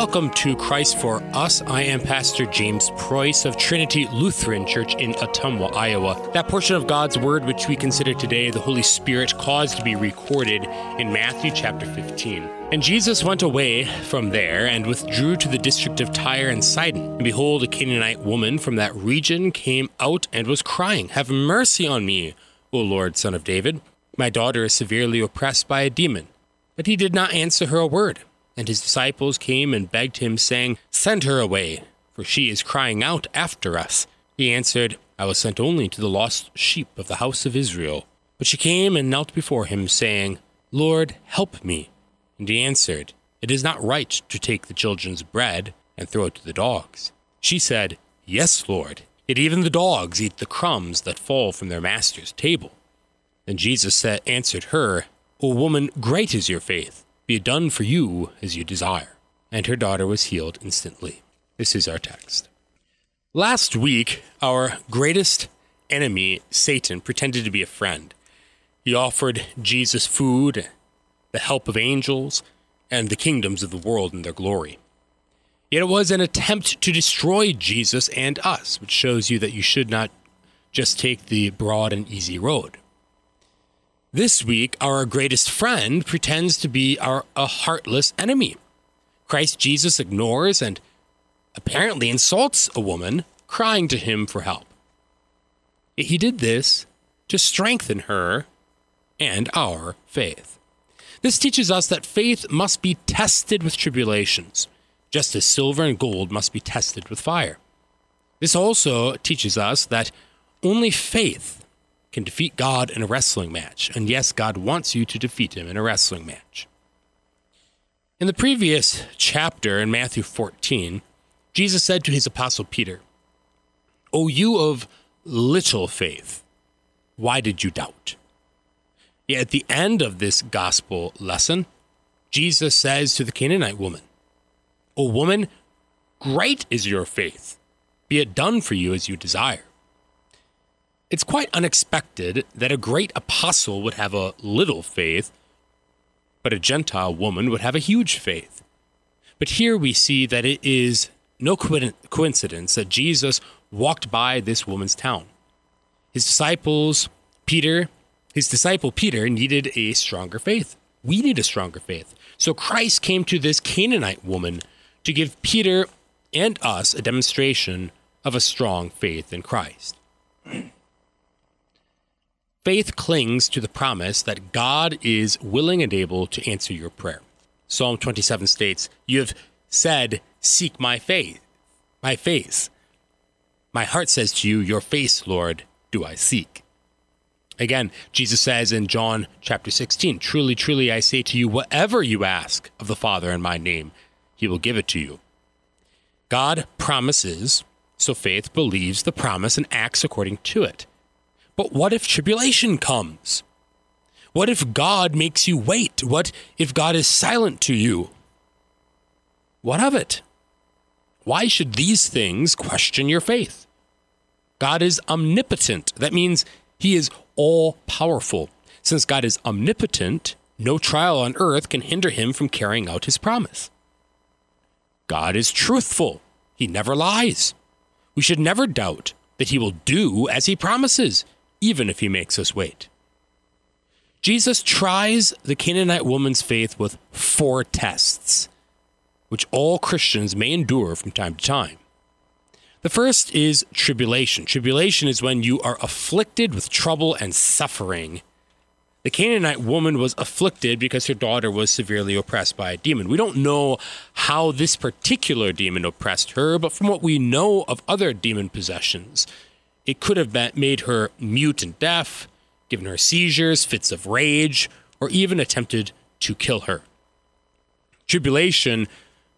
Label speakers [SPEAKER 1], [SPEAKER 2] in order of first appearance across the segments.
[SPEAKER 1] welcome to Christ for Us. I am Pastor James Preus of Trinity Lutheran Church in Ottumwa, Iowa. That portion of God's Word which we consider today the Holy Spirit caused to be recorded in Matthew chapter 15. And Jesus went away from there and withdrew to the district of Tyre and Sidon. And behold, a Canaanite woman from that region came out and was crying, Have mercy on me, O Lord, son of David. My daughter is severely oppressed by a demon. But he did not answer her a word. And his disciples came and begged him, saying, Send her away, for she is crying out after us. He answered, I was sent only to the lost sheep of the house of Israel. But she came and knelt before him, saying, Lord, help me. And he answered, It is not right to take the children's bread and throw it to the dogs. She said, Yes, Lord. Yet even the dogs eat the crumbs that fall from their master's table. Then Jesus said, answered her, O woman, great is your faith be it done for you as you desire. And her daughter was healed instantly. This is our text. Last week, our greatest enemy, Satan, pretended to be a friend. He offered Jesus food, the help of angels, and the kingdoms of the world in their glory. Yet it was an attempt to destroy Jesus and us, which shows you that you should not just take the broad and easy road. This week, our greatest friend pretends to be our a heartless enemy. Christ Jesus ignores and apparently insults a woman crying to him for help. He did this to strengthen her and our faith. This teaches us that faith must be tested with tribulations, just as silver and gold must be tested with fire. This also teaches us that only faith can defeat God in a wrestling match. And yes, God wants you to defeat him in a wrestling match. In the previous chapter in Matthew 14, Jesus said to his apostle Peter, O you of little faith, why did you doubt? Yet at the end of this gospel lesson, Jesus says to the Canaanite woman, O woman, great is your faith. Be it done for you as you desire. It's quite unexpected that a great apostle would have a little faith, but a Gentile woman would have a huge faith. But here we see that it is no coincidence that Jesus walked by this woman's town. His disciples, Peter, his disciple Peter needed a stronger faith. We need a stronger faith. So Christ came to this Canaanite woman to give Peter and us a demonstration of a strong faith in Christ. Faith clings to the promise that God is willing and able to answer your prayer. Psalm 27 states, You have said, Seek my faith, my face. My heart says to you, Your face, Lord, do I seek. Again, Jesus says in John chapter 16, Truly, truly, I say to you, whatever you ask of the Father in my name, he will give it to you. God promises, so faith believes the promise and acts according to it. But what if tribulation comes? What if God makes you wait? What if God is silent to you? What of it? Why should these things question your faith? God is omnipotent. That means he is all powerful. Since God is omnipotent, no trial on earth can hinder him from carrying out his promise. God is truthful. He never lies. We should never doubt that he will do as he promises even if he makes us wait. Jesus tries the Canaanite woman's faith with four tests, which all Christians may endure from time to time. The first is tribulation. Tribulation is when you are afflicted with trouble and suffering. The Canaanite woman was afflicted because her daughter was severely oppressed by a demon. We don't know how this particular demon oppressed her, but from what we know of other demon possessions, it could have made her mute and deaf, given her seizures, fits of rage, or even attempted to kill her. Tribulation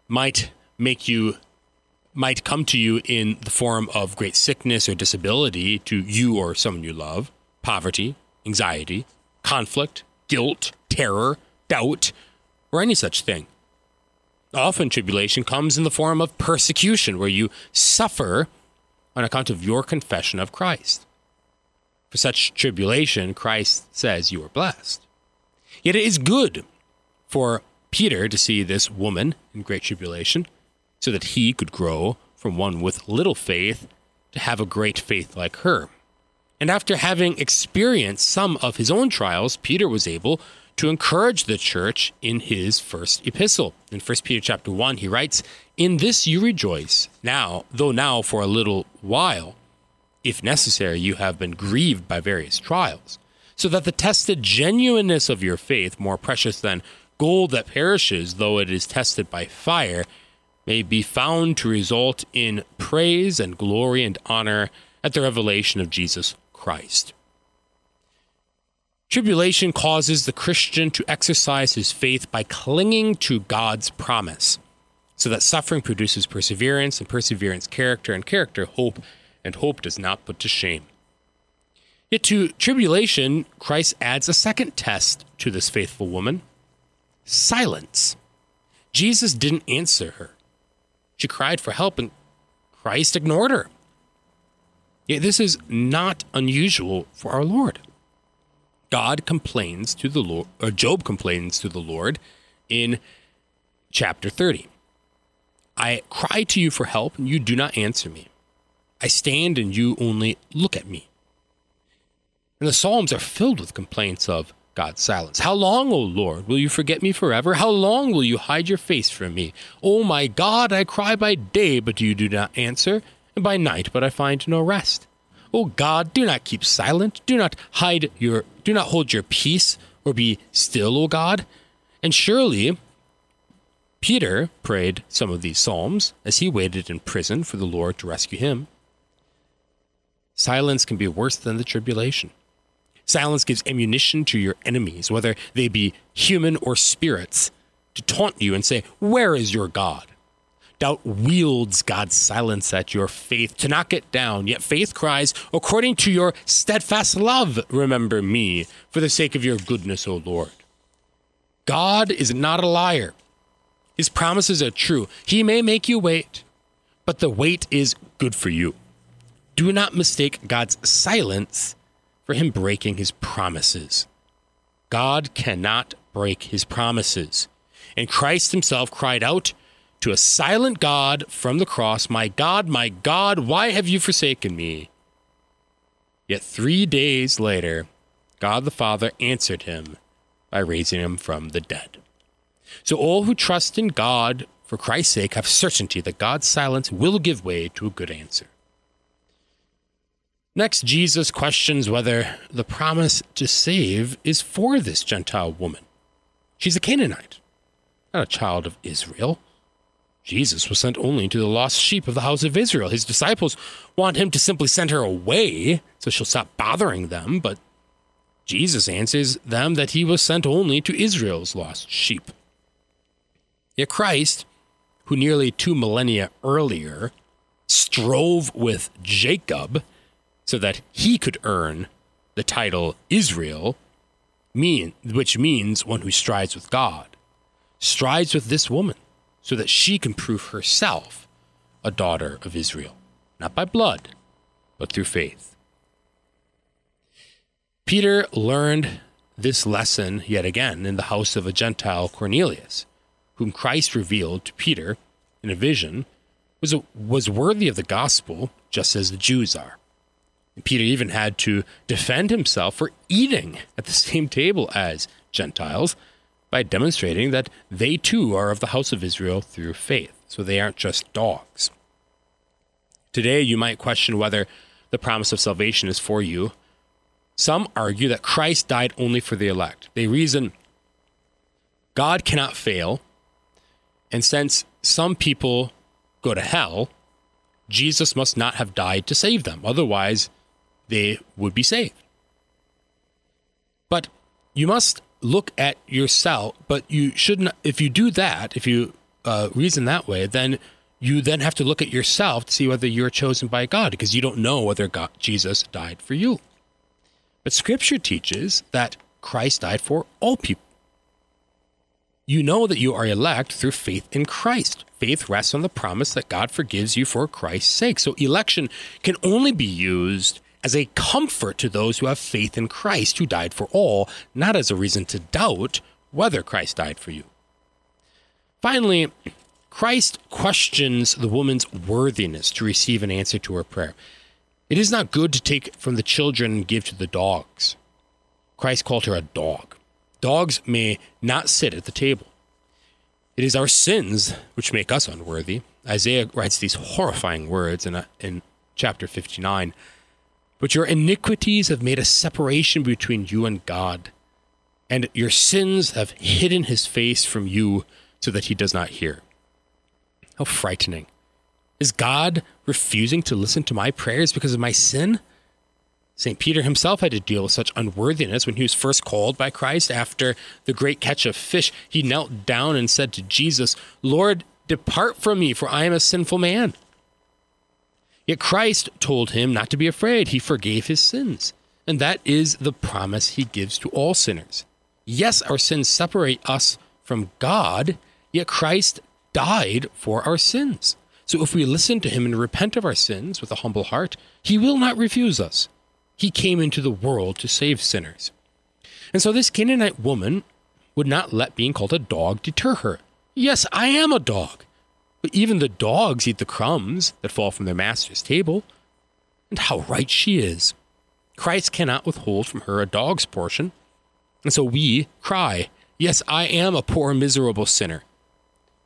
[SPEAKER 1] might make you might come to you in the form of great sickness or disability to you or someone you love, poverty, anxiety, conflict, guilt, terror, doubt, or any such thing. Often tribulation comes in the form of persecution, where you suffer on account of your confession of Christ. For such tribulation, Christ says you are blessed. Yet it is good for Peter to see this woman in great tribulation so that he could grow from one with little faith to have a great faith like her. And after having experienced some of his own trials, Peter was able to encourage the church in his first epistle. In 1 Peter chapter 1, he writes, In this you rejoice, now, though now for a little while, if necessary, you have been grieved by various trials, so that the tested genuineness of your faith, more precious than gold that perishes, though it is tested by fire, may be found to result in praise and glory and honor at the revelation of Jesus Christ. Tribulation causes the Christian to exercise his faith by clinging to God's promise, so that suffering produces perseverance, and perseverance, character, and character, hope, and hope does not put to shame. Yet to tribulation, Christ adds a second test to this faithful woman silence. Jesus didn't answer her. She cried for help, and Christ ignored her. Yet this is not unusual for our Lord. God complains to the Lord, or Job complains to the Lord in chapter 30. I cry to you for help, and you do not answer me. I stand, and you only look at me. And the Psalms are filled with complaints of God's silence. How long, O Lord, will you forget me forever? How long will you hide your face from me? O my God, I cry by day, but you do not answer, and by night, but I find no rest. O God, do not keep silent. Do not hide your do not hold your peace or be still, O God. And surely Peter prayed some of these psalms as he waited in prison for the Lord to rescue him. Silence can be worse than the tribulation. Silence gives ammunition to your enemies, whether they be human or spirits, to taunt you and say, Where is your God? Doubt wields God's silence at your faith to knock it down, yet faith cries, According to your steadfast love, remember me, for the sake of your goodness, O Lord. God is not a liar. His promises are true. He may make you wait, but the wait is good for you. Do not mistake God's silence for him breaking his promises. God cannot break his promises. And Christ himself cried out to a silent God from the cross, My God, my God, why have you forsaken me? Yet three days later, God the Father answered him by raising him from the dead. So all who trust in God for Christ's sake have certainty that God's silence will give way to a good answer. Next, Jesus questions whether the promise to save is for this Gentile woman. She's a Canaanite, not a child of Israel. Jesus was sent only to the lost sheep of the house of Israel. His disciples want him to simply send her away so she'll stop bothering them, but Jesus answers them that he was sent only to Israel's lost sheep. Yet Christ, who nearly two millennia earlier strove with Jacob so that he could earn the title Israel, mean, which means one who strides with God, strides with this woman so that she can prove herself a daughter of Israel, not by blood, but through faith. Peter learned this lesson yet again in the house of a Gentile Cornelius, whom Christ revealed to Peter in a vision was, was worthy of the gospel just as the Jews are. Peter even had to defend himself for eating at the same table as Gentiles by demonstrating that they too are of the house of Israel through faith. So they aren't just dogs. Today, you might question whether the promise of salvation is for you. Some argue that Christ died only for the elect. They reason God cannot fail. And since some people go to hell, Jesus must not have died to save them. Otherwise, they would be saved. But you must look at yourself, but you shouldn't, if you do that, if you uh, reason that way, then you then have to look at yourself to see whether you're chosen by God because you don't know whether God, Jesus died for you. But scripture teaches that Christ died for all people. You know that you are elect through faith in Christ. Faith rests on the promise that God forgives you for Christ's sake. So election can only be used as a comfort to those who have faith in Christ who died for all, not as a reason to doubt whether Christ died for you. Finally, Christ questions the woman's worthiness to receive an answer to her prayer. It is not good to take from the children and give to the dogs. Christ called her a dog. Dogs may not sit at the table. It is our sins which make us unworthy. Isaiah writes these horrifying words in, a, in chapter 59. But your iniquities have made a separation between you and God, and your sins have hidden his face from you so that he does not hear. How frightening. Is God refusing to listen to my prayers because of my sin? St. Peter himself had to deal with such unworthiness when he was first called by Christ after the great catch of fish. He knelt down and said to Jesus, Lord, depart from me, for I am a sinful man. Yet Christ told him not to be afraid. He forgave his sins. And that is the promise he gives to all sinners. Yes, our sins separate us from God, yet Christ died for our sins. So if we listen to him and repent of our sins with a humble heart, he will not refuse us. He came into the world to save sinners. And so this Canaanite woman would not let being called a dog deter her. Yes, I am a dog. But even the dogs eat the crumbs that fall from their master's table. And how right she is. Christ cannot withhold from her a dog's portion. And so we cry, Yes, I am a poor, miserable sinner.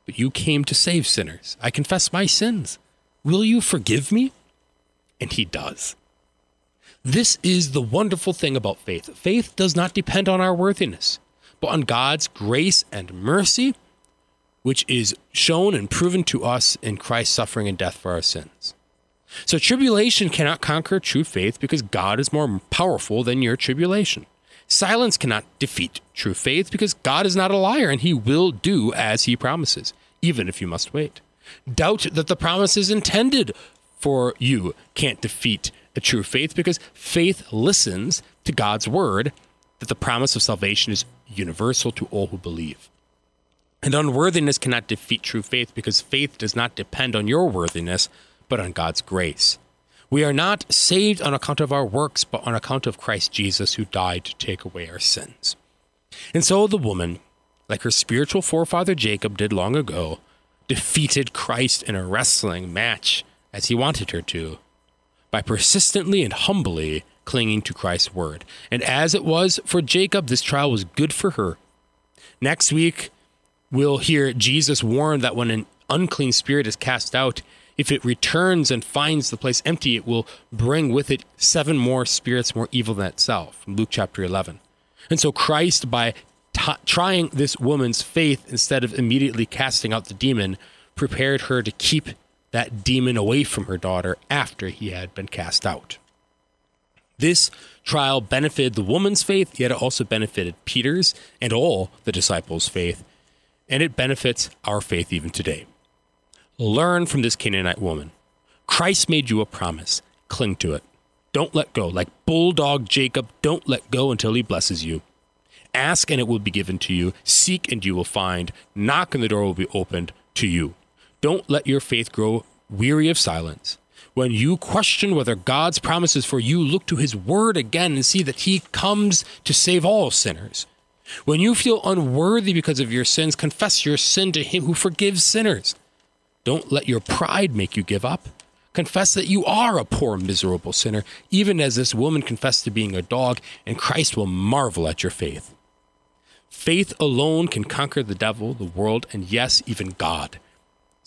[SPEAKER 1] But you came to save sinners. I confess my sins. Will you forgive me? And he does. This is the wonderful thing about faith. Faith does not depend on our worthiness, but on God's grace and mercy, which is shown and proven to us in Christ's suffering and death for our sins. So, tribulation cannot conquer true faith because God is more powerful than your tribulation. Silence cannot defeat true faith because God is not a liar and he will do as he promises, even if you must wait. Doubt that the promise is intended for you can't defeat a true faith because faith listens to God's word that the promise of salvation is universal to all who believe. And unworthiness cannot defeat true faith because faith does not depend on your worthiness, but on God's grace. We are not saved on account of our works, but on account of Christ Jesus who died to take away our sins. And so the woman, like her spiritual forefather Jacob did long ago, defeated Christ in a wrestling match as he wanted her to by persistently and humbly clinging to Christ's word. And as it was for Jacob, this trial was good for her. Next week, we'll hear Jesus warn that when an unclean spirit is cast out, if it returns and finds the place empty, it will bring with it seven more spirits more evil than itself. Luke chapter 11. And so Christ, by t- trying this woman's faith instead of immediately casting out the demon, prepared her to keep that demon away from her daughter after he had been cast out. This trial benefited the woman's faith, yet it also benefited Peter's and all the disciples' faith, and it benefits our faith even today. Learn from this Canaanite woman. Christ made you a promise. Cling to it. Don't let go. Like bulldog Jacob, don't let go until he blesses you. Ask and it will be given to you. Seek and you will find. Knock and the door will be opened to you. Don't let your faith grow weary of silence. When you question whether God's promises for you, look to his word again and see that he comes to save all sinners. When you feel unworthy because of your sins, confess your sin to him who forgives sinners. Don't let your pride make you give up. Confess that you are a poor, miserable sinner, even as this woman confessed to being a dog, and Christ will marvel at your faith. Faith alone can conquer the devil, the world, and yes, even God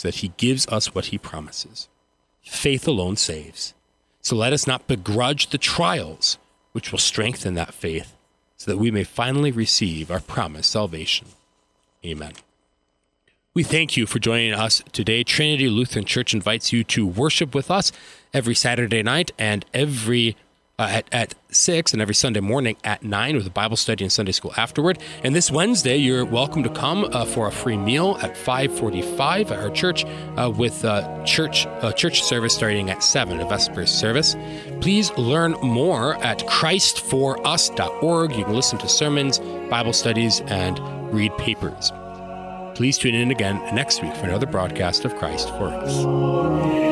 [SPEAKER 1] so that he gives us what he promises. Faith alone saves. So let us not begrudge the trials which will strengthen that faith, so that we may finally receive our promised salvation. Amen. We thank you for joining us today. Trinity Lutheran Church invites you to worship with us every Saturday night and every uh, at, at 6 and every Sunday morning at 9 with a Bible study and Sunday school afterward. And this Wednesday, you're welcome to come uh, for a free meal at 545 at our church uh, with uh, church uh, church service starting at 7, a Vespers service. Please learn more at christforus.org. You can listen to sermons, Bible studies, and read papers. Please tune in again next week for another broadcast of Christ for Us.